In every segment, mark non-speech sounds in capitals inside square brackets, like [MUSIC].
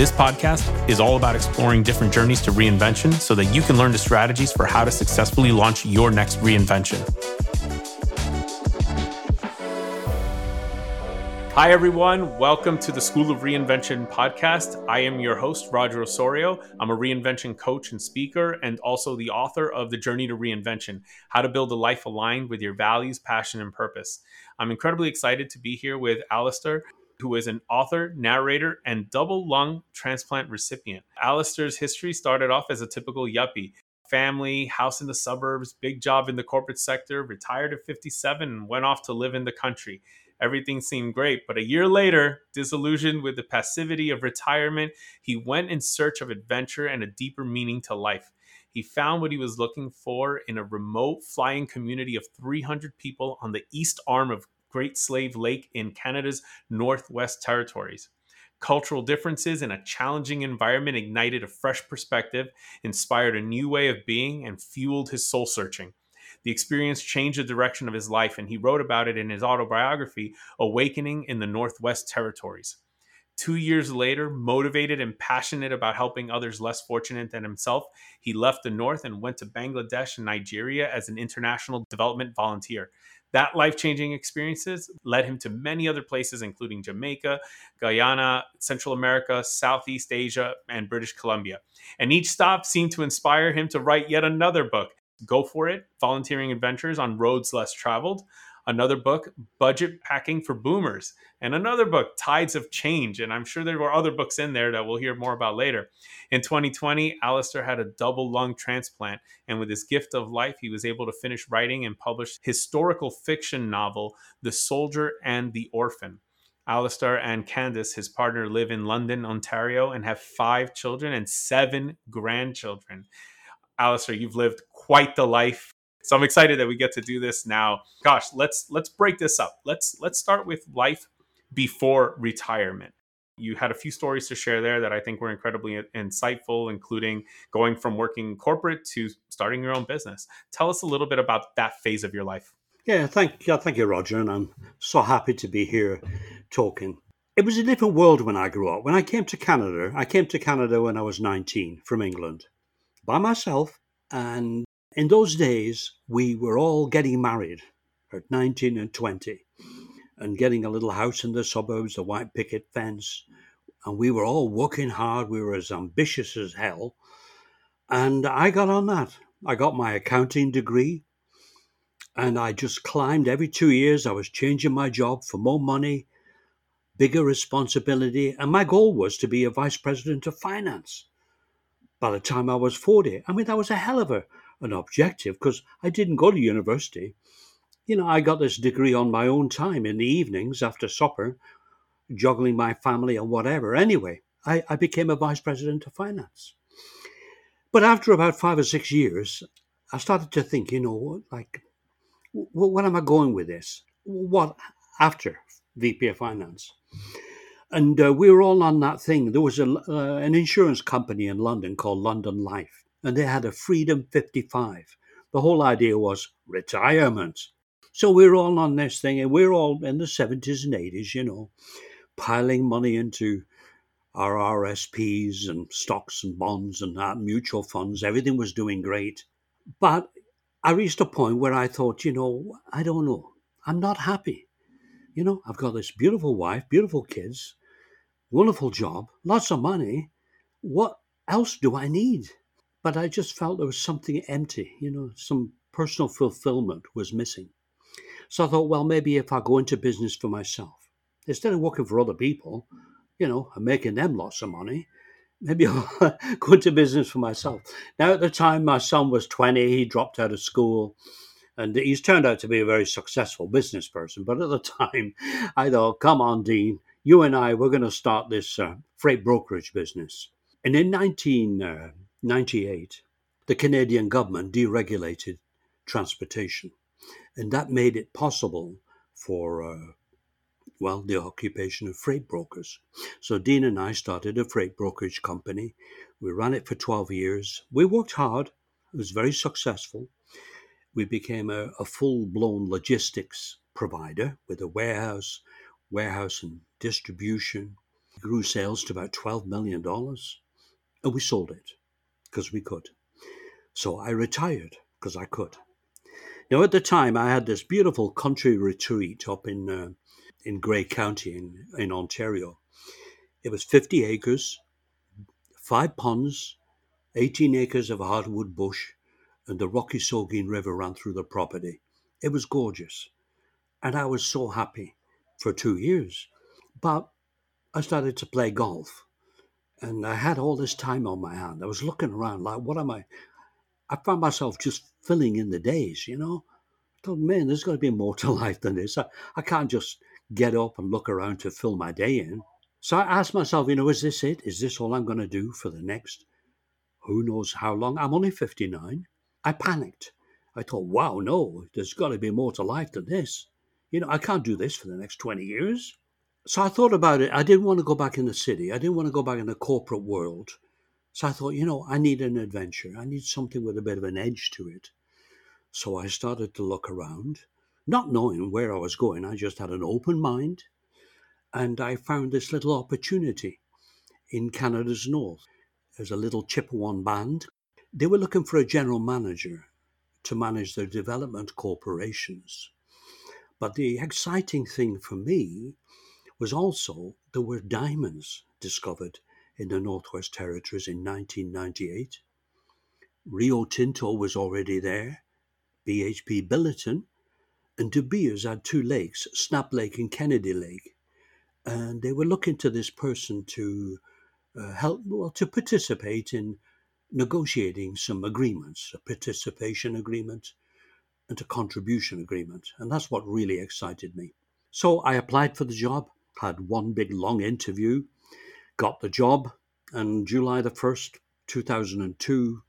This podcast is all about exploring different journeys to reinvention so that you can learn the strategies for how to successfully launch your next reinvention. Hi, everyone. Welcome to the School of Reinvention podcast. I am your host, Roger Osorio. I'm a reinvention coach and speaker, and also the author of The Journey to Reinvention How to Build a Life Aligned with Your Values, Passion, and Purpose. I'm incredibly excited to be here with Alastair who is an author, narrator, and double lung transplant recipient. Alastair's history started off as a typical yuppie. Family, house in the suburbs, big job in the corporate sector, retired at 57, and went off to live in the country. Everything seemed great, but a year later, disillusioned with the passivity of retirement, he went in search of adventure and a deeper meaning to life. He found what he was looking for in a remote flying community of 300 people on the east arm of Great Slave Lake in Canada's Northwest Territories. Cultural differences in a challenging environment ignited a fresh perspective, inspired a new way of being, and fueled his soul searching. The experience changed the direction of his life, and he wrote about it in his autobiography, Awakening in the Northwest Territories. Two years later, motivated and passionate about helping others less fortunate than himself, he left the North and went to Bangladesh and Nigeria as an international development volunteer. That life changing experiences led him to many other places, including Jamaica, Guyana, Central America, Southeast Asia, and British Columbia. And each stop seemed to inspire him to write yet another book. Go for it Volunteering Adventures on Roads Less Traveled, another book, Budget Packing for Boomers, and another book, Tides of Change. And I'm sure there were other books in there that we'll hear more about later. In 2020, Alastair had a double lung transplant, and with his gift of life, he was able to finish writing and publish historical fiction novel, The Soldier and the Orphan. Alastair and Candice, his partner, live in London, Ontario, and have five children and seven grandchildren. Alastair, you've lived quite the life so I'm excited that we get to do this now. Gosh, let's let's break this up. Let's let's start with life before retirement. You had a few stories to share there that I think were incredibly insightful, including going from working corporate to starting your own business. Tell us a little bit about that phase of your life. Yeah, thank yeah, thank you, Roger, and I'm so happy to be here talking. It was a different world when I grew up. When I came to Canada, I came to Canada when I was 19 from England by myself, and in those days, we were all getting married at 19 and 20 and getting a little house in the suburbs, a white picket fence. And we were all working hard. We were as ambitious as hell. And I got on that. I got my accounting degree and I just climbed every two years. I was changing my job for more money, bigger responsibility. And my goal was to be a vice president of finance by the time I was 40. I mean, that was a hell of a an objective because I didn't go to university. You know, I got this degree on my own time in the evenings after supper, juggling my family and whatever. Anyway, I, I became a vice president of finance. But after about five or six years, I started to think, you know, like, what am I going with this? What after VP of Finance? And uh, we were all on that thing. There was a, uh, an insurance company in London called London Life and they had a Freedom 55. The whole idea was retirement. So we're all on this thing, and we're all in the 70s and 80s, you know, piling money into our RSPs and stocks and bonds and that, mutual funds. Everything was doing great. But I reached a point where I thought, you know, I don't know. I'm not happy. You know, I've got this beautiful wife, beautiful kids, wonderful job, lots of money. What else do I need? But I just felt there was something empty, you know, some personal fulfillment was missing. So I thought, well, maybe if I go into business for myself, instead of working for other people, you know, and making them lots of money, maybe [LAUGHS] I'll go into business for myself. Now, at the time, my son was 20, he dropped out of school, and he's turned out to be a very successful business person. But at the [LAUGHS] time, I thought, come on, Dean, you and I, we're going to start this uh, freight brokerage business. And in 19, uh, the Canadian government deregulated transportation, and that made it possible for uh, well, the occupation of freight brokers. So Dean and I started a freight brokerage company. We ran it for 12 years. We worked hard. It was very successful. We became a, a full blown logistics provider with a warehouse, warehouse and distribution. We grew sales to about $12 million and we sold it because we could. So I retired because I could. Now, at the time, I had this beautiful country retreat up in uh, in Grey County in, in Ontario. It was 50 acres, five ponds, 18 acres of hardwood bush, and the Rocky Saugeen River ran through the property. It was gorgeous. And I was so happy for two years. But I started to play golf. And I had all this time on my hand. I was looking around like, what am I? I found myself just filling in the days, you know. I thought, man, there's got to be more to [LAUGHS] life than this. I, I can't just get up and look around to fill my day in. So I asked myself, you know, is this it? Is this all I'm going to do for the next who knows how long? I'm only 59. I panicked. I thought, wow, no, there's got to be more to life than this. You know, I can't do this for the next 20 years. So I thought about it. I didn't want to go back in the city. I didn't want to go back in the corporate world. So I thought, you know, I need an adventure. I need something with a bit of an edge to it. So I started to look around not knowing where I was going, I just had an open mind and I found this little opportunity in Canada's north. There's a little Chipewyan band. They were looking for a general manager to manage their development corporations. But the exciting thing for me was also there were diamonds discovered in the Northwest Territories in 1998. Rio Tinto was already there, BHP Billiton, and De Beers had two lakes, Snap Lake and Kennady Lake. And they were looking to this person to uh, help, well, to participate in negotiating some agreements, a participation agreement and a contribution agreement. And that's what really excited me. So I applied for the job, had one big long interview, got the job, and July the 1st, 2002,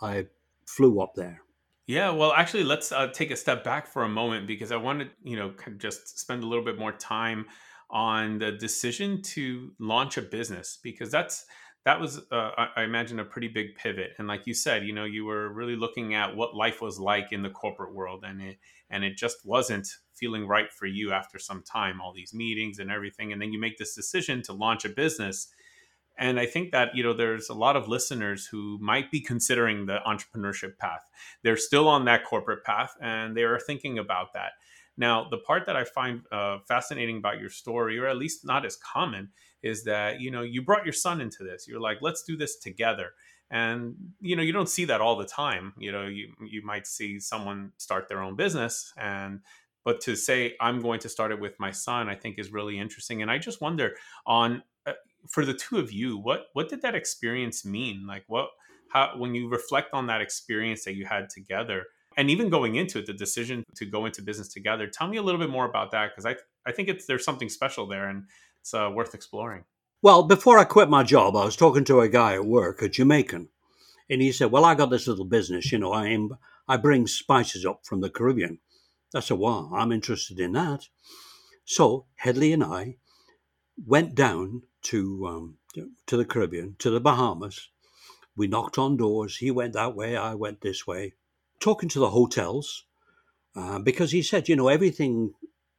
I flew up there. Yeah, well, actually, let's uh, take a step back for a moment because I want to, you know, just spend a little bit more time on the decision to launch a business because that's that was, uh, I imagine, a pretty big pivot. And like you said, you know, you were really looking at what life was like in the corporate world, and it and it just wasn't feeling right for you after some time. All these meetings and everything, and then you make this decision to launch a business and I think that, you know, there's a lot of listeners who might be considering the entrepreneurship path. They're still on that corporate path and they are thinking about that. Now, the part that I find uh, fascinating about your story, or at least not as common, is that, you know, you brought your son into this. You're like, let's do this together. And, you know, you don't see that all the time. You know, you, you might see someone start their own business and but to say i'm going to start it with my son i think is really interesting and i just wonder on for the two of you, what what did that experience mean? Like what how when you reflect on that experience that you had together and even going into it, the decision to go into business together, tell me a little bit more about that because I I think it's there's something special there and it's uh, worth exploring. Well, before I quit my job, I was talking to a guy at work, a Jamaican, and he said, "Well, I got this little business. You know, I am I bring spices up from the Caribbean." I said, "Wow, I'm interested in that." So Headley and I went down to um, to the Caribbean, to the Bahamas. We knocked on doors. He went that way. I went this way. Talking to the hotels, uh, because he said, you know, everything,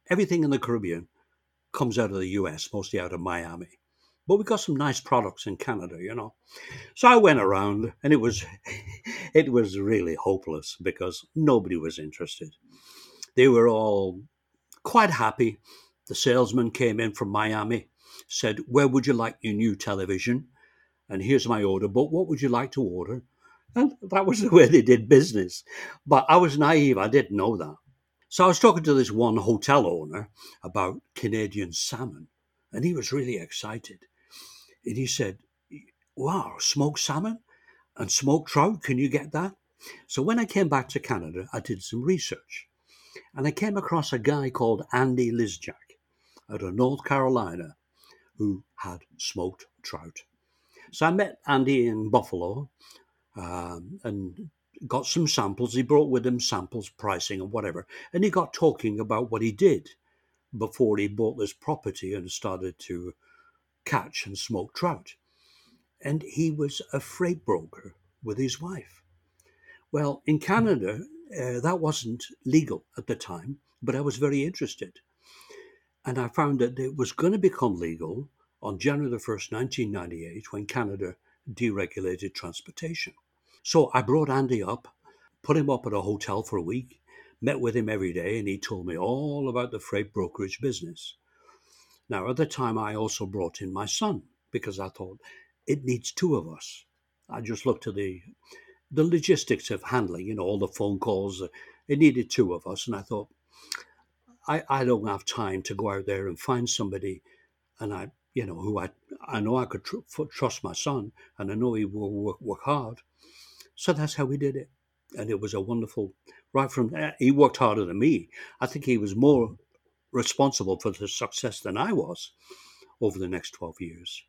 everything in the Caribbean comes out of the U.S., mostly out of Miami. But we got some nice products in Canada, you know. So I went around, and it was, [LAUGHS] it was really hopeless because nobody was interested. They were all quite happy. The salesman came in from Miami said, Where would you like your new television? And here's my order book. What would you like to order? And that was the way they did business. But I was naive. I didn't know that. So I was talking to this one hotel owner about Canadian salmon, and he was really excited. And he said, Wow, smoked salmon and smoked trout, can you get that? So when I came back to Canada, I did some research and I came across a guy called Andy Lisjack out of North Carolina who had smoked trout. So I met Andy in Buffalo um, and got some samples. He brought with him samples, pricing, and whatever. And he got talking about what he did before he bought this property and started to catch and smoke trout. And he was a freight broker with his wife. Well, in Canada, uh, that wasn't legal at the time, but I was very interested. And I found that it was going to become legal on January the 1st, 1998, when Canada deregulated transportation. So I brought Andy up, put him up at a hotel for a week, met with him every day, and he told me all about the freight brokerage business. Now, at the time, I also brought in my son because I thought it needs two of us. I just looked at the the logistics of handling, you know, all the phone calls. Uh, it needed two of us, and I thought, I, I don't have time to go out there and find somebody, and I, you know, who I I know I could tr- trust my son, and I know he will work, work hard. So that's how we did it, and it was a wonderful. Right from there, he worked harder than me. I think he was more responsible for the success than I was over the next twelve years.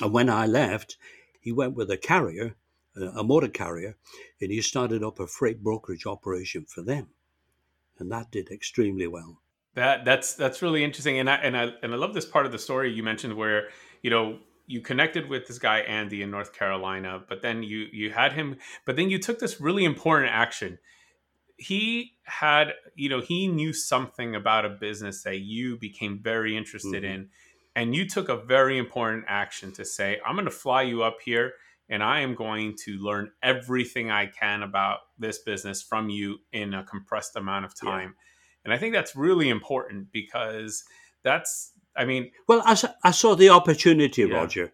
And when I left, he went with a carrier, a motor carrier, and he started up a freight brokerage operation for them, and that did extremely well. That that's that's really interesting, and I and I and I love this part of the story you mentioned where you know you connected with this guy Andy in North Carolina, but then you you had him, but then you took this really important action. He had, you know, he knew something about a business that you became very interested mm-hmm. in, and you took a very important action to say, "I'm going to fly you up here." And I am going to learn everything I can about this business from you in a compressed amount of time. Yeah. And I think that's really important because that's I mean, well, I, I saw the opportunity, yeah. Roger.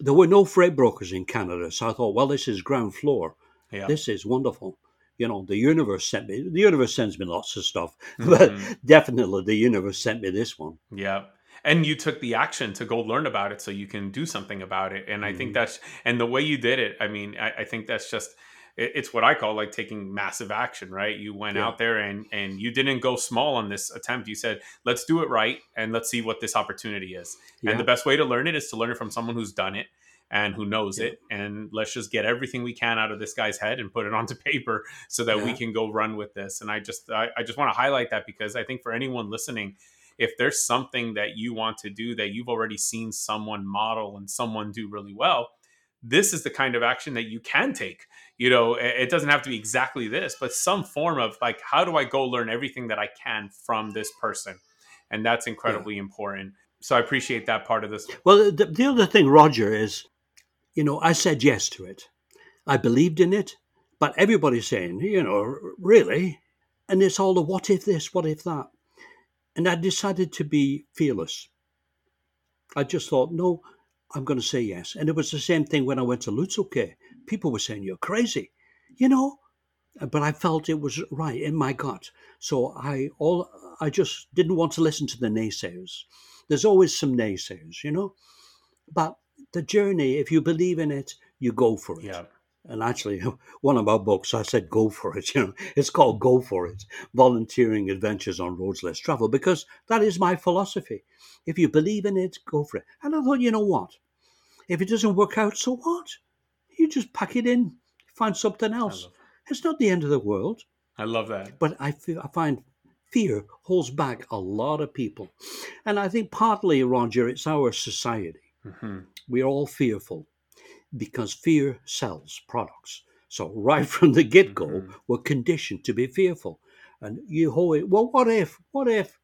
There were no freight brokers in Canada, so I thought, well, this is ground floor. Yeah. This is wonderful. You know, the universe sent me. The universe sends me lots of stuff, [LAUGHS] mm-hmm. but definitely the universe sent me this one. Yeah, and you took the action to go learn about it so you can do something about it. And mm-hmm. I think mm-hmm. that's and the way you did it. I mean, I, I think that's just it's what I call like taking massive action, right? You went yeah. out there and and you didn't go small on this attempt. You said, "Let's do it right and let's see what this opportunity is." Yeah. And the best way to learn it is to learn it from someone who's done it and who knows yeah. it. And let's just get everything we can out of this guy's head and put it [LAUGHS] onto paper so that we can go run with this. And I just I, I just want to highlight that because I think for anyone listening, if there's something that you want to do that you've already seen someone model and someone do really well, this is the kind of action that you can take. You know it doesn't have to be exactly this but some form of like how do i go learn everything that i can from this person? And that's incredibly yeah. important. So i appreciate that part of this well the, the other thing roger is you know i said yes to it. I believed in it but everybody's saying you know really? And it's all the what if this what if that and i decided to be fearless i just thought no i'm going to say yes and it was the same thing when i went to Lutsel K'e people were saying, You're crazy, you know? Uh, but I felt it was right in my gut. So I all I just didn't want to listen to the naysayers. There's always some naysayers, you know? But the journey, if you believe in it, you go for it. Yeah. And actually, [LAUGHS] one of my books, I said, go for it. [LAUGHS] You know, it's called Go For It Volunteering Adventures on Roads Less Traveled, because that is my philosophy. If you believe in it, go for it. And I thought, you know what? If it doesn't work out, so what? you just pack it in, find something else. It's not the end of the world. I love that. But I, feel, I find fear holds back a lot of people. And I think partly, Roger, it's our society. Mm-hmm. We're all fearful because fear sells products. So right [LAUGHS] from the get go, mm-hmm. we're conditioned to be fearful. And you hold it, well, what if? What if?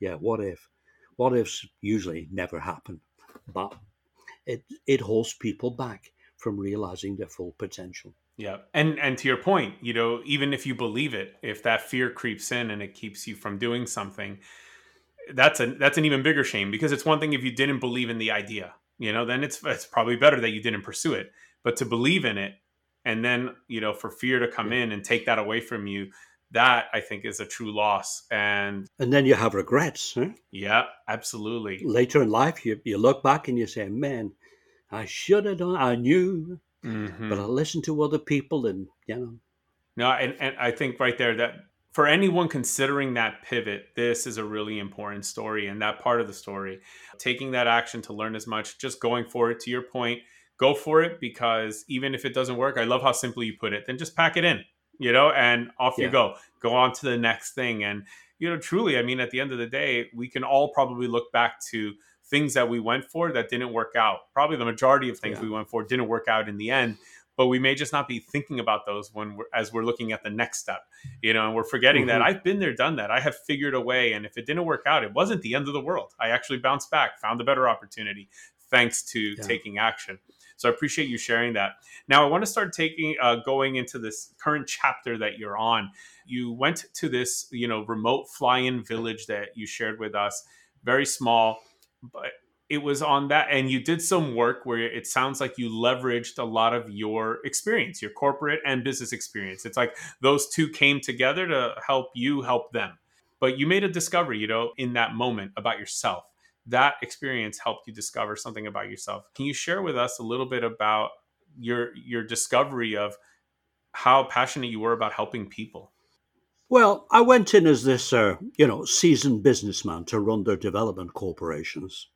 Yeah, what if? What ifs usually never happen. But it, it holds people back from realizing their full potential. Yeah. And and to your point, you know, even if you believe it, if that fear creeps in and it keeps you from doing something, that's a that's an even bigger shame because it's one thing if you didn't believe in the idea, you know, then it's it's probably better that you didn't pursue it. But to believe in it and then, you know, for fear to come in and take that away from you, that I think is a true loss. And and then you have regrets. Huh? Yeah, absolutely. Later in life, you, you look back and you say, man, I should have done. I knew, mm-hmm. but I listened to other people, and you know. No, and and I think right there that for anyone considering that pivot, this is a really important story, and that part of the story, taking that action to learn as much, just going for it. To your point, go for it because even if it doesn't work, I love how simply you put it. Then just pack it in, you know, and off yeah. you go. Go on to the next thing. And you know, truly, I mean, at the end of the day, we can all probably look back to things that we went for that didn't work out. Probably the majority of things yeah. we went for didn't work out in the end but we may just not be thinking about those when we're as we're looking at the next step you know and we're forgetting mm-hmm. that i've been there done that. I have figured a way and if it didn't work out it wasn't the end of the world. I actually bounced back found a better opportunity thanks to yeah. taking action. So i appreciate you sharing that. Now i want to start taking uh, going into this current chapter that you're on. You went to this you know remote fly-in village that you shared with us very small but it was on that and you did some work where it sounds like you leveraged a lot of your experience your corporate and business experience. It's like those two came together to help you help them. But you made a discovery you know in that moment about yourself. That experience helped you discover something about yourself. Can you share with us a little bit about your your discovery of how passionate you were about helping people? Well, I went in as this, uh, you know, seasoned businessman to run their development corporations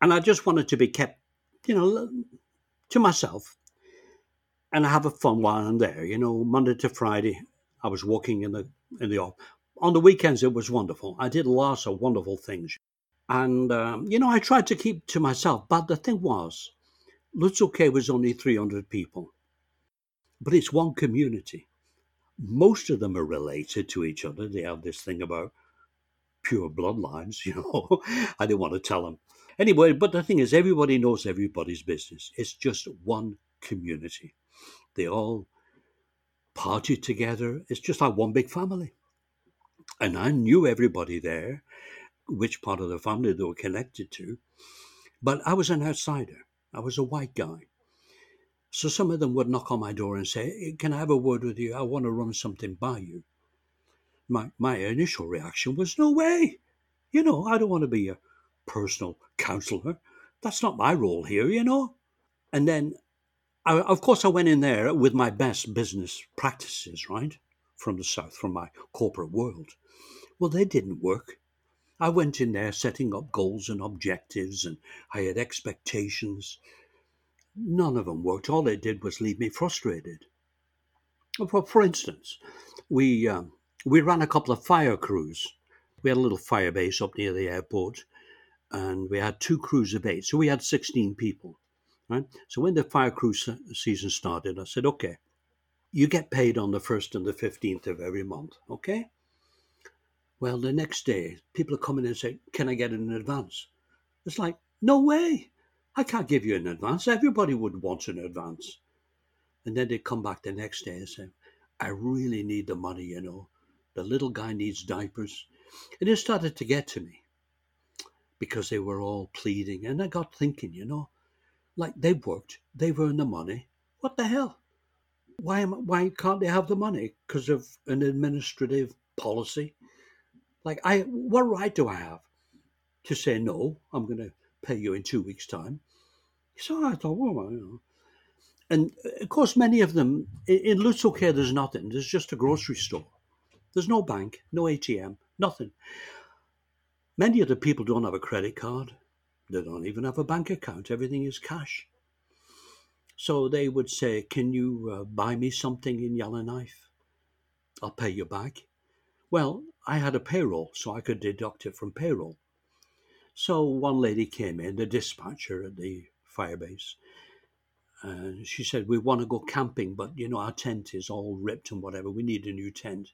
and I just wanted to be kept, you know, to myself and have a fun while I'm there. You know, Monday to Friday, I was working in the in the office. On the weekends, it was wonderful. I did lots of wonderful things, and um, you know, I tried to keep to myself. But the thing was, Lutz was only three hundred people, but it's one community. Most of them are related to each other. They have this thing about pure bloodlines. [LAUGHS] You know, I didn't want to tell them Anyway, but the thing is, everybody knows everybody's business. It's just one community. They all party together. It's just like one big family. And I knew everybody there, which part of the family they were connected to. But I was an outsider. I was a white guy. So some of them would knock on my door and say, Can I have a word with you? I want to run something by you. My, my initial reaction was, No way. You know, I don't want to be a personal counselor. That's not my role here, you know. And then, I, of course, I went in there with my best business practices, right? From the South, from my corporate world. Well, they didn't work. I went in there setting up goals and objectives, and I had expectations. None of them worked. All they did was leave me frustrated. For, for instance, we um, we ran a couple of fire crews. We had a little fire base up near the airport, and we had two crews of eight. So we had 16 people. Right? So when the fire crew season started, I said, okay, you get paid on the 1st and the 15th of every month, okay? Well, the next day, people are coming in and say, can I get in advance? It's like, no way. I can't give you an advance. Everybody would want an advance. And then they come back the next day and say, I really need the money, you know. The little guy needs diapers. And it started to get to me because they were all pleading. And I got thinking, you know, like they've worked, they've earned the money. What the hell? Why am, why can't they have the money? Because of an administrative policy? Like I, what right do I have to say no? I'm going to pay you in two weeks' time. So I thought, well, you know. And uh, of course, many of them in OK, there's nothing. There's just a grocery store. There's no bank, no ATM, nothing. Many of the people don't have a credit card. They don't even have a bank account. Everything is cash. So they would say, Can you uh, buy me something in Yellowknife? I'll pay you back. Well, I had a payroll, so I could deduct it from payroll. So one lady came in, the dispatcher at the firebase, and she said, We want to go camping, but you know, our tent is all ripped and whatever. We need a new tent.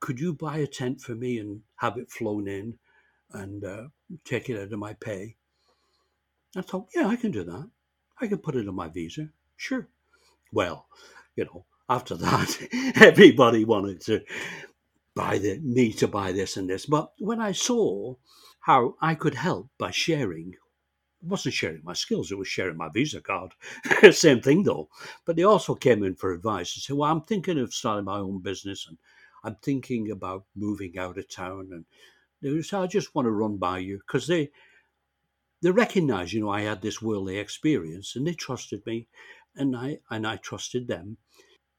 Could you buy a tent for me and have it flown in? and uh, take it out of my pay. I thought, yeah, I can do that. I can put it on my visa. Sure. Well, you know, after that, [LAUGHS] everybody wanted to buy the me to buy this and this. But when I saw how I could help by sharing, it wasn't sharing my skills, it was sharing my Visa card. [LAUGHS] Same thing though. But they also came in for advice and said, Well, I'm thinking of starting my own business and I'm thinking about moving out of town and they say, I just want to run by you because they they recognised, you know, I had this worldly experience and they trusted me and I and I trusted them.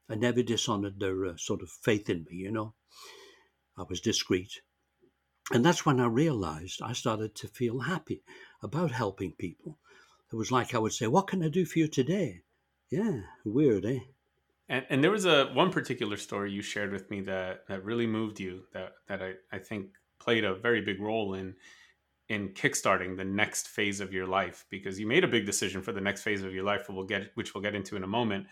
I never dishonored their uh, sort of faith in me, you know. I was discreet. And that's when I realized I started to feel happy about helping people. it was like I would say, "What can I do for you today?" Yeah, weird, eh? And, and there was a one particular story you shared with me that that really moved you that that I, I think played a very big role in in kickstarting the next phase of your life because you made a big decision for the next phase of your life we'll get which we'll get into in a moment.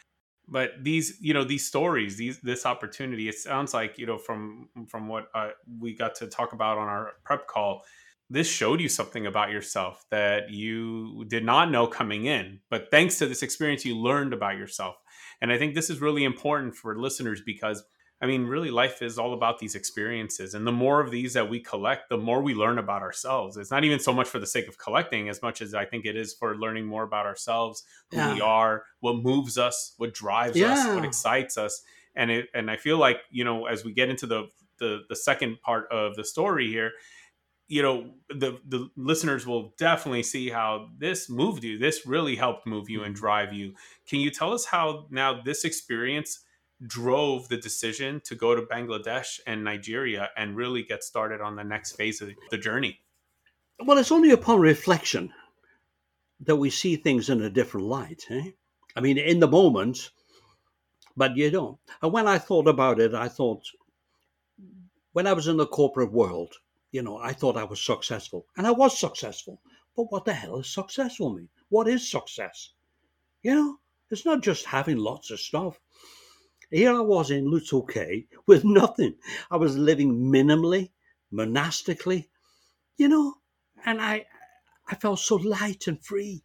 But these you know these stories these this opportunity it sounds like you know from from what uh, we got to talk about on our prep call this showed you something about yourself that you did not know coming in. But thanks to this experience you learned about yourself and i think this is really important for listeners because I mean, really, life is all about these experiences. And the more of these that we collect, the more we learn about ourselves. It's not even so much for the sake of collecting as much as I think it is for learning more about ourselves, who yeah. we are, what moves us, what drives yeah. us, what excites us. And it, and I feel like, you know, as we get into the, the, the second part of the story here, you know, the, the listeners will definitely see how this moved you. This really helped move you and mm-hmm. drive you. Can you tell us how now this experience drove the decision to go to Bangladesh and Nigeria and really get started on the next phase of the journey? Well, it's only upon reflection that we see things in a different light. Eh? I mean, in the moment, but you don't. And when I thought about it, I thought, when I was in the corporate world, you know, I thought I was successful. And I was successful. But what the hell is successful mean? What is success? You know, it's not just having lots of stuff. Here I was in Lutsel K'e with [LAUGHS] nothing. I was living minimally, monastically, you know, and I I felt so light and free.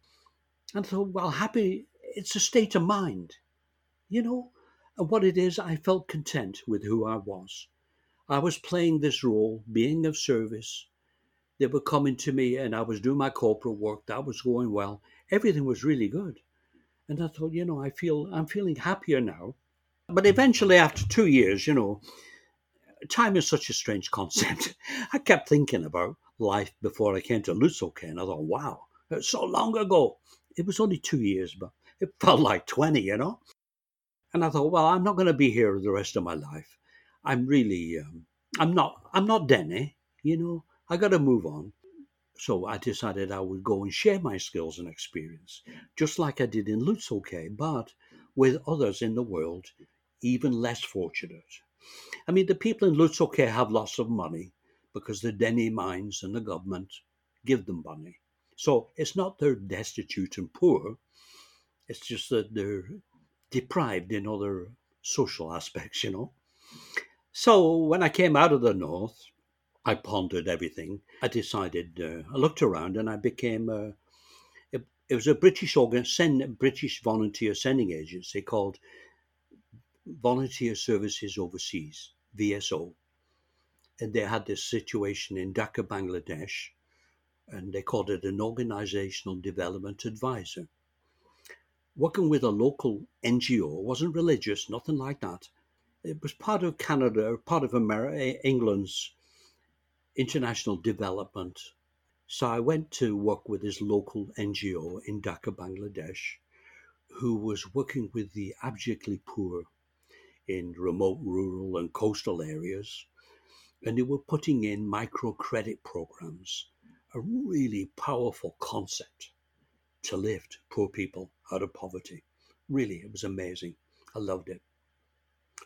And so, well, happy, it's a state of mind, you know. And what it is, I felt content with who I was. I was playing this role, being of service. They were coming to me, and I was doing my corporate work. That was going well. Everything was really good. And I thought, you know, I feel I'm feeling happier now but eventually, after two years, you know, time is such a strange concept. [LAUGHS] I kept thinking about life before I came to Lutsel K'e, and I thought, wow, it's so long ago. It was only two years, but it felt like 20, you know? And I thought, well, I'm not going to be here the rest of my life. I'm really, um, I'm not, I'm not Dene, you know? I got to move on. So I decided I would go and share my skills and experience, just like I did in Lutsel K'e, but with others in the world even less fortunate. I mean, the people in Lutsel K'e have lots of money because the Dene mines and the government give them money. So it's not they're destitute and poor, it's just that they're deprived in other social aspects, you know. So when I came out of the north, I pondered everything. I decided, uh, I looked around and I became a, it, it was a British organ, send, British volunteer sending agency called Volunteer Services Overseas, VSO. And they had this situation in Dhaka, Bangladesh, and they called it an Organizational Development Advisor. Working with a local NGO, wasn't religious, nothing like that. It was part of Canada, part of America, England's international development. So I went to work with this local NGO in Dhaka, Bangladesh, who was working with the abjectly poor in remote rural and coastal areas. And they were putting in microcredit programs, a really powerful concept to lift poor people out of poverty. Really, it was amazing. I loved it.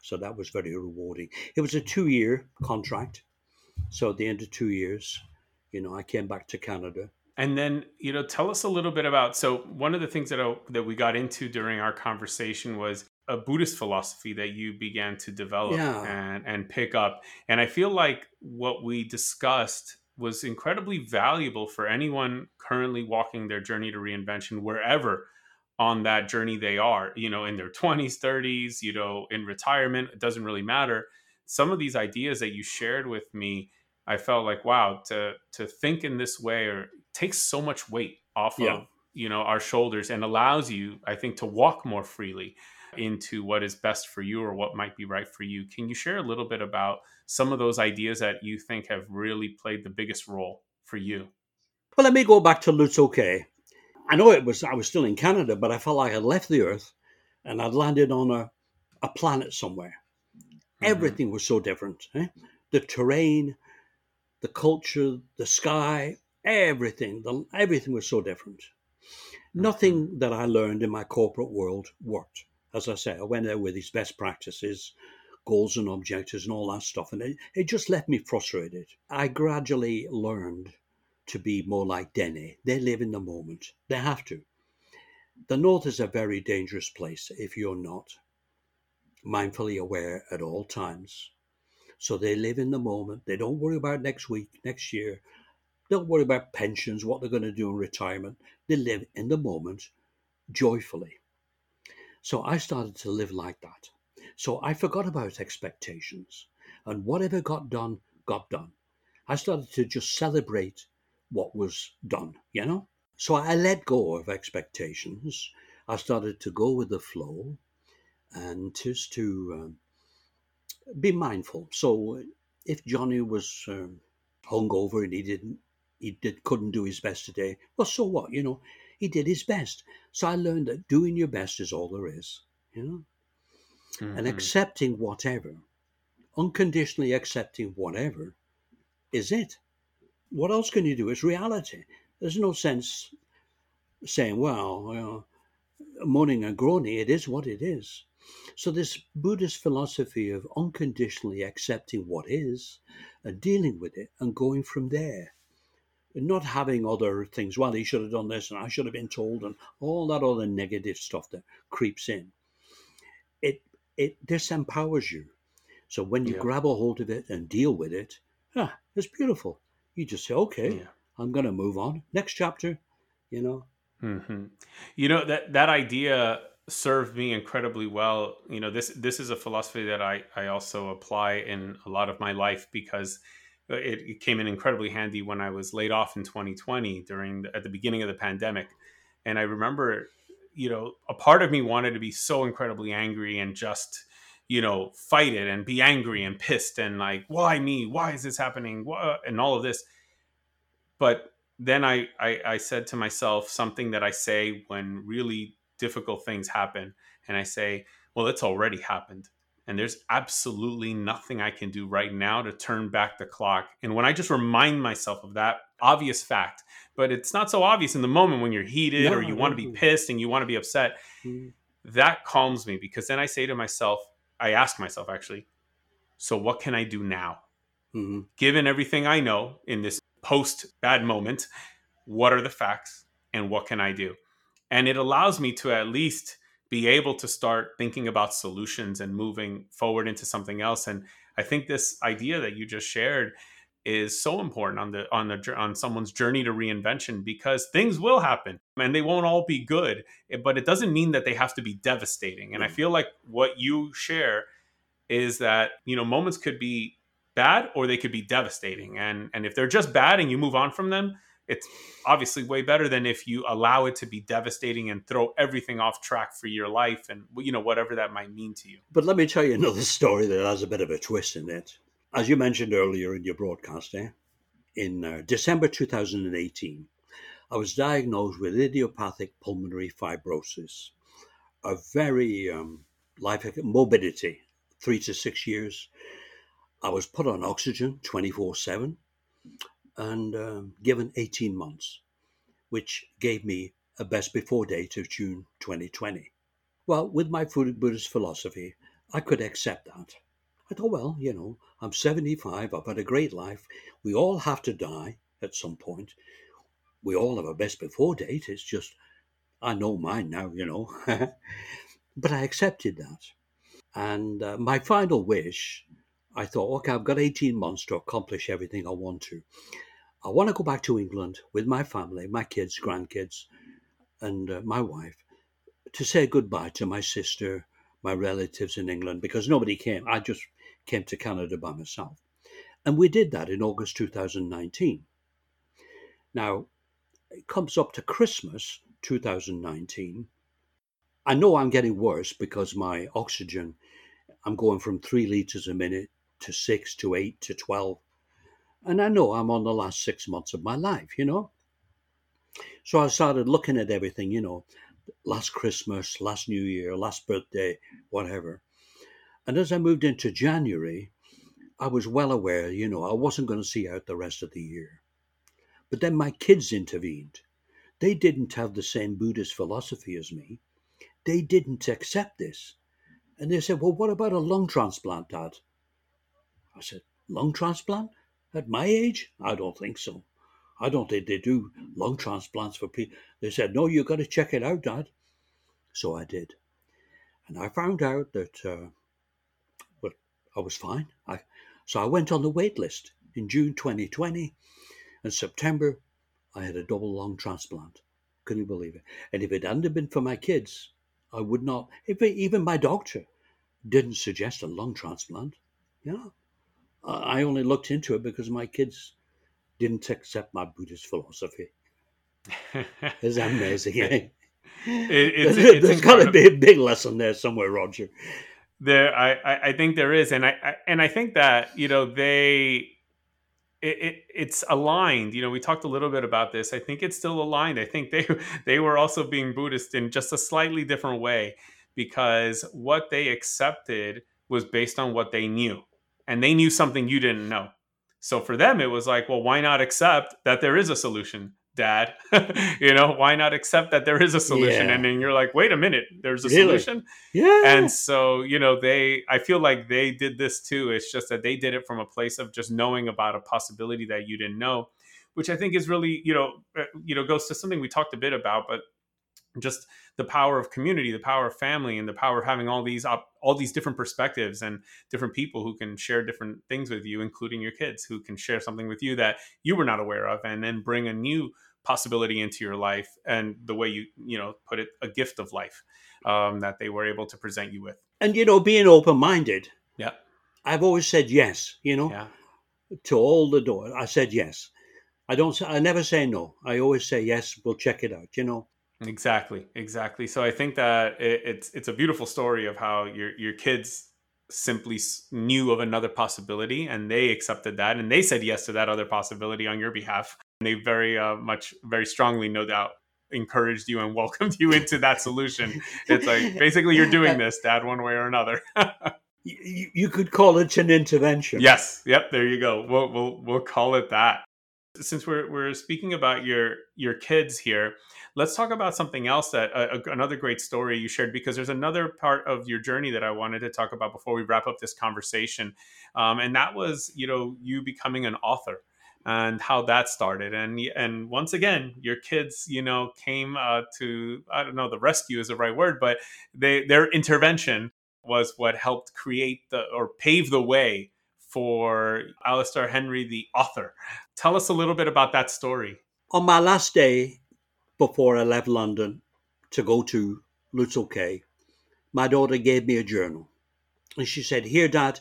So that was very rewarding. It was a two year contract. So at the end of two years, you know, I came back to Canada. And then, you know, tell us a little bit about. So one of the things that I, that we got into during our conversation was a Buddhist philosophy that you began to develop yeah. and, and pick up. And I feel like what we discussed was incredibly valuable for anyone currently walking their journey to reinvention, wherever on that journey they are, you know, in their 20s, 30s, you know, in retirement, it doesn't really matter. Some of these ideas that you shared with me, I felt like, wow, to to think in this way or takes so much weight off yeah. of, you know, our shoulders and allows you, I think, to walk more freely into what is best for you or what might be right for you. Can you share a little bit about some of those ideas that you think have really played the biggest role for you? Well, let me go back to Lutsel K'e. I know it was I was still in Canada, but I felt like I'd left the Earth and I'd landed on a, a planet somewhere. Mm-hmm. Everything was so different. Eh? The terrain, the culture, the sky, everything, the, everything was so different. Nothing that I learned in my corporate world worked. As I say, I went there with these best practices, goals and objectives, and all that stuff, and it, it just left me frustrated. I gradually learned to be more like Dene. They live in the moment. They have to. The North is a very dangerous place if you're not mindfully aware at all times. So they live in the moment. They don't worry about next week, next year. They Don't worry about pensions, what they're going to do in retirement. They live in the moment joyfully. So I started to live like that. So I forgot about expectations. And whatever got done, got done. I started to just celebrate what was done, you know? So I let go of expectations. I started to go with the flow and just to um, be mindful. So if Johnny was um, hungover and he didn't, he did couldn't do his best today, well, so what? You know, he did his best. So I learned that doing your best is all there is. You know, mm-hmm. and accepting whatever, unconditionally accepting whatever, is it. What else can you do? It's reality. There's no sense saying, well, you know, moaning and groaning. It is what it is. So, this Buddhist philosophy of unconditionally accepting what is and dealing with it and going from there, and not having other things, well, he should have done this and I should have been told, and all that other negative stuff that creeps in, it, it disempowers you. So, when you yeah. grab a hold of it and deal with it, ah, it's beautiful. You just say, okay, yeah. I'm going to move on. Next chapter, you know. Mm-hmm. You know that that idea served me incredibly well. You know, this this is a philosophy that I I also apply in a lot of my life because it, it came in incredibly handy when I was laid off in 2020 during the, at the beginning of the pandemic, and I remember, you know, a part of me wanted to be so incredibly angry and just you know fight it and be angry and pissed and like why me why is this happening what? and all of this but then I, I i said to myself something that i say when really difficult things happen and I say, well, it's already happened. And there's absolutely nothing I can do right now to turn back the clock. And when I just remind myself of that obvious fact, but it's not so obvious in the moment when you're heated no, or you want to be pissed and you want to be upset, mm-hmm. that calms me because then I say to myself, I ask myself actually, so what can I do now? Mm-hmm. Given everything I know in this post bad moment, what are the facts and what can I do? and it allows me to at least be able to start thinking about solutions and moving forward into something else and i think this idea that you just shared is so important on the on the on someone's journey to reinvention because things will happen and they won't all be good eh, but it doesn't mean that they have to be devastating. And i feel like what you share is that you know moments could be bad or they could be devastating. And and if they're just bad and you move on from them it's obviously way better than if you allow it to be devastating and throw everything off track for your life and you know whatever that might mean to you. But let me tell you another story that has a bit of a twist in it as you mentioned earlier in your broadcast eh? in uh, december 2018 i was diagnosed with idiopathic pulmonary fibrosis a very um, life morbidity three to six years i was put on oxygen 24 7 and um, given 18 months, which gave me a best before date of June 2020. Well, with my Buddhist philosophy, I could accept that. I thought, well, you know, I'm 75, I've had a great life. We all have to die at some point. We all have a best before date. It's just, I know mine now, you know. [LAUGHS] but I accepted that. And uh, my final wish, I thought, okay, I've got 18 months to accomplish everything I want to. I want to go back to England with my family, my kids, grandkids, and uh, my wife to say goodbye to my sister, my relatives in England, because nobody came. I just came to Canada by myself. And we did that in August 2019. Now, it comes up to Christmas 2019. I know I'm getting worse because my oxygen, I'm going from three liters a minute to six to eight to 12 and I know I'm on the last six months of my life, you know. So I started looking at everything, you know, last Christmas, last New Year, last birthday, whatever. And as I moved into January, I was well aware, you know, I wasn't going to see out the rest of the year. But then my kids intervened. they didn't have the same Buddhist philosophy as me. They didn't accept this. And they said, Well, what about a lung transplant, Dad? I said, Lung transplant? At my age? I don't think so. I don't think they do lung transplants for people. They said, No, you've got to check it out, Dad. So I did. And I found out that uh, I was fine. I, so I went on the wait list in June 2020. In September, I had a double lung transplant. Couldn't believe it. And if it hadn't been for my kids, I would not, if it, even my doctor didn't suggest a lung transplant. Yeah. I only looked into it because my kids didn't accept my Buddhist philosophy. [LAUGHS] It's amazing. Eh? It, it's, there's, there's got to be a big lesson there somewhere, Roger. There, I, I think there is, and I, I and I think that you know they it, it, it's aligned. You know we talked a little bit about this. I think it's still aligned. I think they [LAUGHS] they were also being buddhist in just a slightly different way because what they accepted was based on what they knew and they knew something you didn't know. So for them it was like well why not accept that there is a solution dad [LAUGHS] you know why not accept that there is a solution yeah. and then you're like wait a minute there's a really? solution yeah and so you know they i feel like they did this too it's just that they did it from a place of just knowing about a possibility that you didn't know which i think is really you know uh, you know goes to something we talked a bit about but just the power of community the power of family and the power of having all these op- all these different perspectives and different people who can share different things with you including your kids who can share something with you that you were not aware of and then bring a new possibility into your life and the way you you know put it a gift of life um, that they were able to present you with. And you know being open-minded. Yeah. I've always said yes you know yeah. to all the doors. I said yes. I don't i never say no. I always say yes we'll check it out you know? Exactly exactly. So i think that it, it's it's a beautiful story of how your your kids simply knew of another possibility and they accepted that and they said yes to that other possibility on your behalf they very uh, much, very strongly, no doubt, encouraged you and [LAUGHS] welcomed you into that solution. It's like [LAUGHS] basically you're doing this, Dad, one way or another. [LAUGHS] you, you could call it an intervention. Yes. Yep. There you go. We'll we'll we'll call it that. Since we're we're speaking about your your kids here, let's talk about something else that uh, another great story you shared because there's another part of your journey that I wanted to talk about before we wrap up this conversation, um, and that was you know you becoming an author and how that started and and once again your kids you know came uh, to i don't know the rescue is the right word but they their intervention was what helped create the or pave the way for Alastair Henry the author. Tell us a little bit about that story. On my last day before i left london to go to Lutsel K'e my daughter gave me a journal and she said here dad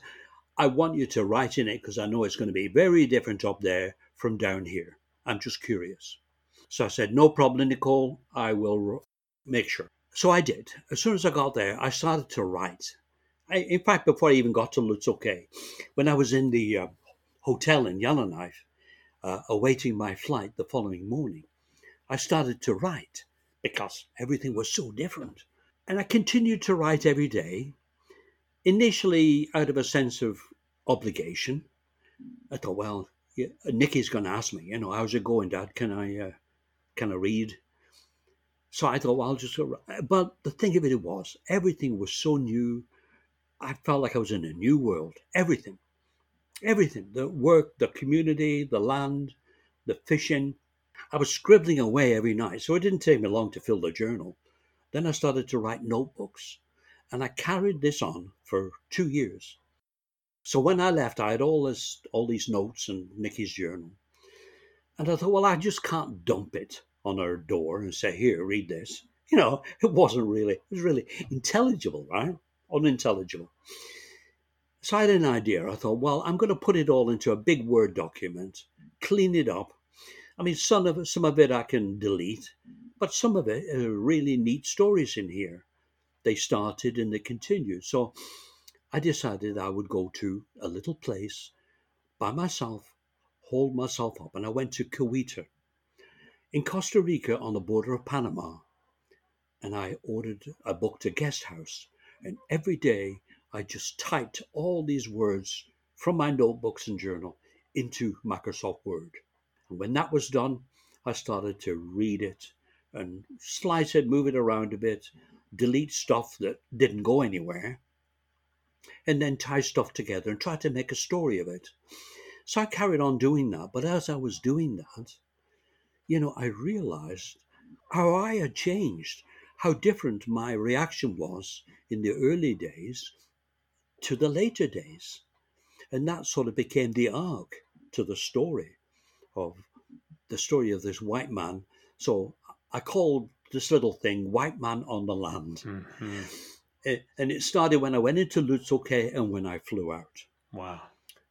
I want you to write in it because I know it's going to be very different up there from down here. I'm just curious. So I said, No problem, Nicole. I will make sure. So I did. As soon as I got there, I started to write. I, in fact, before I even got to K'e, when I was in the uh, hotel in Yellowknife, uh, awaiting my flight the following morning, I started to write because everything was so different. And I continued to write every day initially out of a sense of obligation. I thought, well, yeah, Nikki's going to ask me, you know, how's it going, Dad? Can I, uh, can I read? So I thought, well, I'll just go. But the thing of it was, everything was so new. I felt like I was in a new world. Everything, everything, the work, the community, the land, the fishing. I was scribbling away every night, so it didn't take me long to fill the journal. Then I started to write notebooks. And I carried this on for two years. So when I left, I had all this, all these notes and Nikki's journal. And I thought, well, I just can't dump it on her door and say, here, read this. You know, [LAUGHS] it wasn't really, it was really intelligible, right? Unintelligible. So I had an idea. I thought, well, I'm going to put it all into a big Word document, clean it up. I mean, some of some of it I can delete, but some of it are really neat stories in here they started and they continued. So I decided I would go to a little place by myself, hold myself up, and I went to Cahuita in Costa Rica on the border of Panama. And I ordered, I booked a guest house, and every day I just typed all these words from my notebooks and journal into Microsoft Word. And when that was done, I started to read it and slice it, move it around a bit, delete stuff that didn't go anywhere, and then tie stuff together and try to make a story of it. So I carried on doing that. But as I was doing that, you know, I realized how I had changed, how different my reaction was in the early days to the later days. And that sort of became the arc to the story of the story of this white man. So I called this little thing White Man on the Land. Mm-hmm. It, and it started when I went into Lutsel K'e and when I flew out. Wow.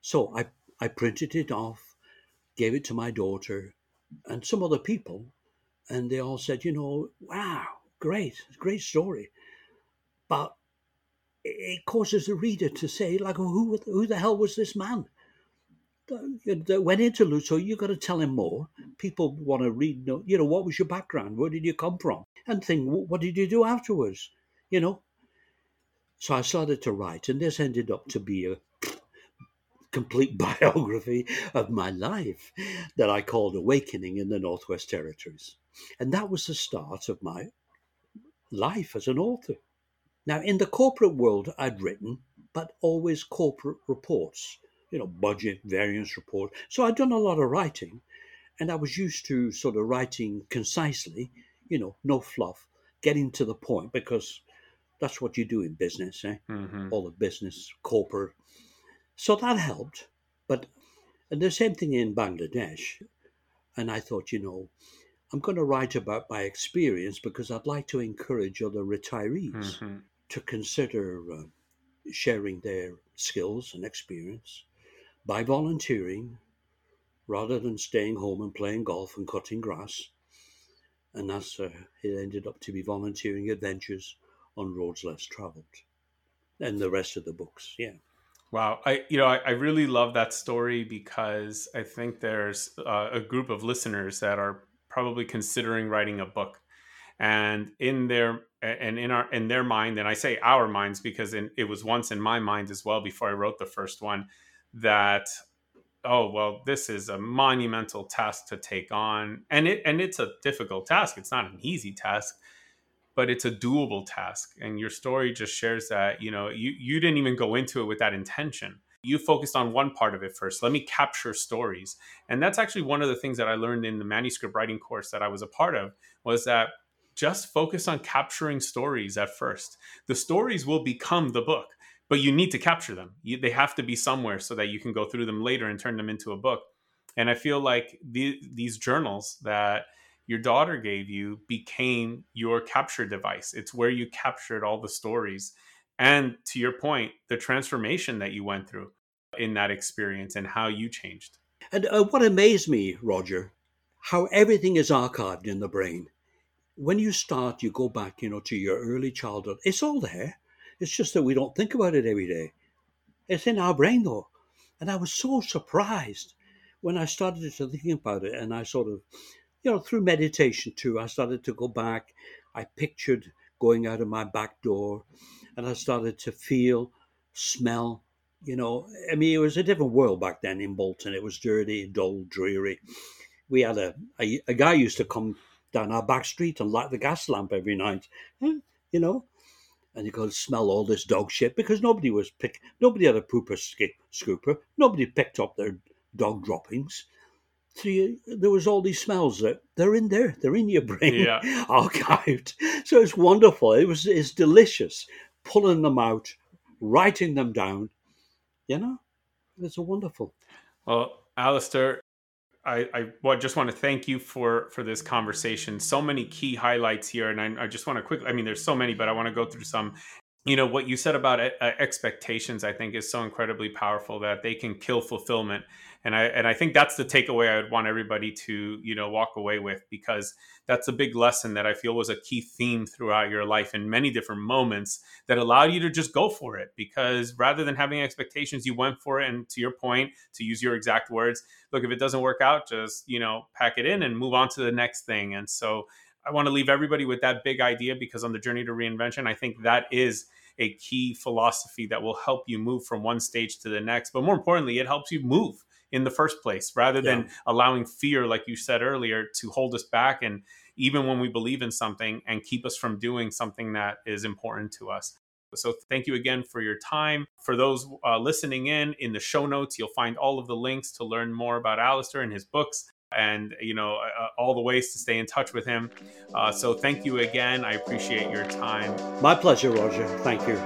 So I, I printed it off, gave it to my daughter and some other people, and they all said, you know, wow, great, great story. But it causes the reader to say, like, who, who the hell was this man? that went into Lutsel, you've got to tell him more. People want to read, you know, what was your background? Where did you come from? And think, what did you do afterwards? You know? So I started to write, and this ended up to be a complete [LAUGHS] biography of my life that I called Awakening in the Northwest Territories. And that was the start of my life as an author. Now, in the corporate world, I'd written, but always corporate reports you know, budget variance report. So I'd done a lot of writing, and I was used to sort of writing concisely, you know, no fluff, getting to the point because that's what you do in business, eh? Mm-hmm. All the business, corporate. So that helped. But and the same thing in Bangladesh. And I thought, you know, I'm going to write about my experience because I'd like to encourage other retirees mm-hmm. to consider uh, sharing their skills and experience by volunteering rather than staying home and playing golf and cutting grass. And that's uh, it ended up to be volunteering adventures on roads less traveled. And the rest of the books, yeah. Wow, I you know I, I really love that story because I think there's uh, a group of listeners that are probably considering writing a book, and in their and in our in their mind, and I say our minds because in, it was once in my mind as well before I wrote the first one that oh well this is a monumental task to take on. And it and it's a difficult task. It's not an easy task but it's a doable task. And your story just shares that you know you you didn't even go into it with that intention. You focused on one part of it first. Let me capture stories. And that's actually one of the things that i learned in the manuscript writing course that i was a part of was that just focus on capturing stories at first. The stories will become the book but you need to capture them. You, they have to be somewhere so that you can go through them later and turn them into a book. And I feel like the, these journals that your daughter gave you became your capture device. It's where you captured all the stories. And to your point, the transformation that you went through in that experience and how you changed. And uh, what amazed me, Roger, how everything is archived in the brain. When you start, you go back, you know, to your early childhood. It's all there. It's just that we don't think about it every day. It's in our brain though. And I was so surprised when I started to think about it and I sort of, you know, through meditation too, I started to go back. I pictured going out of my back door and I started to feel, smell, you know, I mean, it was a different world back then in Bolton. It was dirty, dull, dreary. We had a, a, a guy used to come down our back street and light the gas lamp every night, you know, and you could smell all this dog shit because nobody was pick nobody had a pooper scooper. Nobody picked up their dog droppings. So you, there was all these smells that they're in there they're in your brain yeah. [LAUGHS] archived. So it's wonderful. It was it's delicious. Pulling them out writing them down you know? It's a wonderful well Alastair, I, I well, just want to thank you for for this conversation. So many key highlights here, and I, I just want to quickly. I mean, there's so many, but I want to go through some. You know what you said about uh, expectations. I think is so incredibly powerful that they can kill fulfillment. And I and I think that's the takeaway I would want everybody to you know walk away with because that's a big lesson that I feel was a key theme throughout your life in many different moments that allowed you to just go for it. Because rather than having expectations you went for it. And to your point to use your exact words look if it doesn't work out just you know pack it in and move on to the next thing. And so I want to leave everybody with that big idea because on the journey to reinvention I think that is a key philosophy that will help you move from one stage to the next but more importantly it helps you move in the first place rather than yeah. allowing fear like you said earlier to hold us back and even when we believe in something and keep us from doing something that is important to us so thank you again for your time. For those uh, listening in, in the show notes, you'll find all of the links to learn more about Alastair and his books and you know uh, uh, all the ways to stay in touch with him. Uh, so thank you again. I appreciate your time. My pleasure roger. Thank you.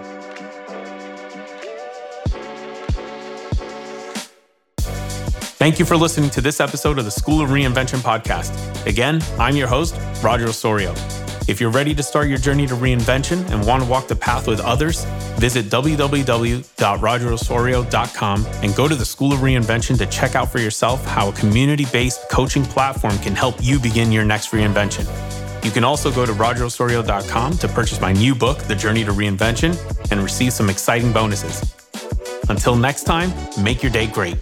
Thank you for listening to this episode of the School of Reinvention podcast. Again, I'm your host, Roger Osorio. If you're ready to start your journey to reinvention and want to walk the path with others, visit www.rogerosorio.com and go to the School of Reinvention to check out for yourself how a community based coaching platform can help you begin your next reinvention. You can also go to rogerosorio.com to purchase my new book, The Journey to Reinvention, and receive some exciting bonuses. Until next time, make your day great.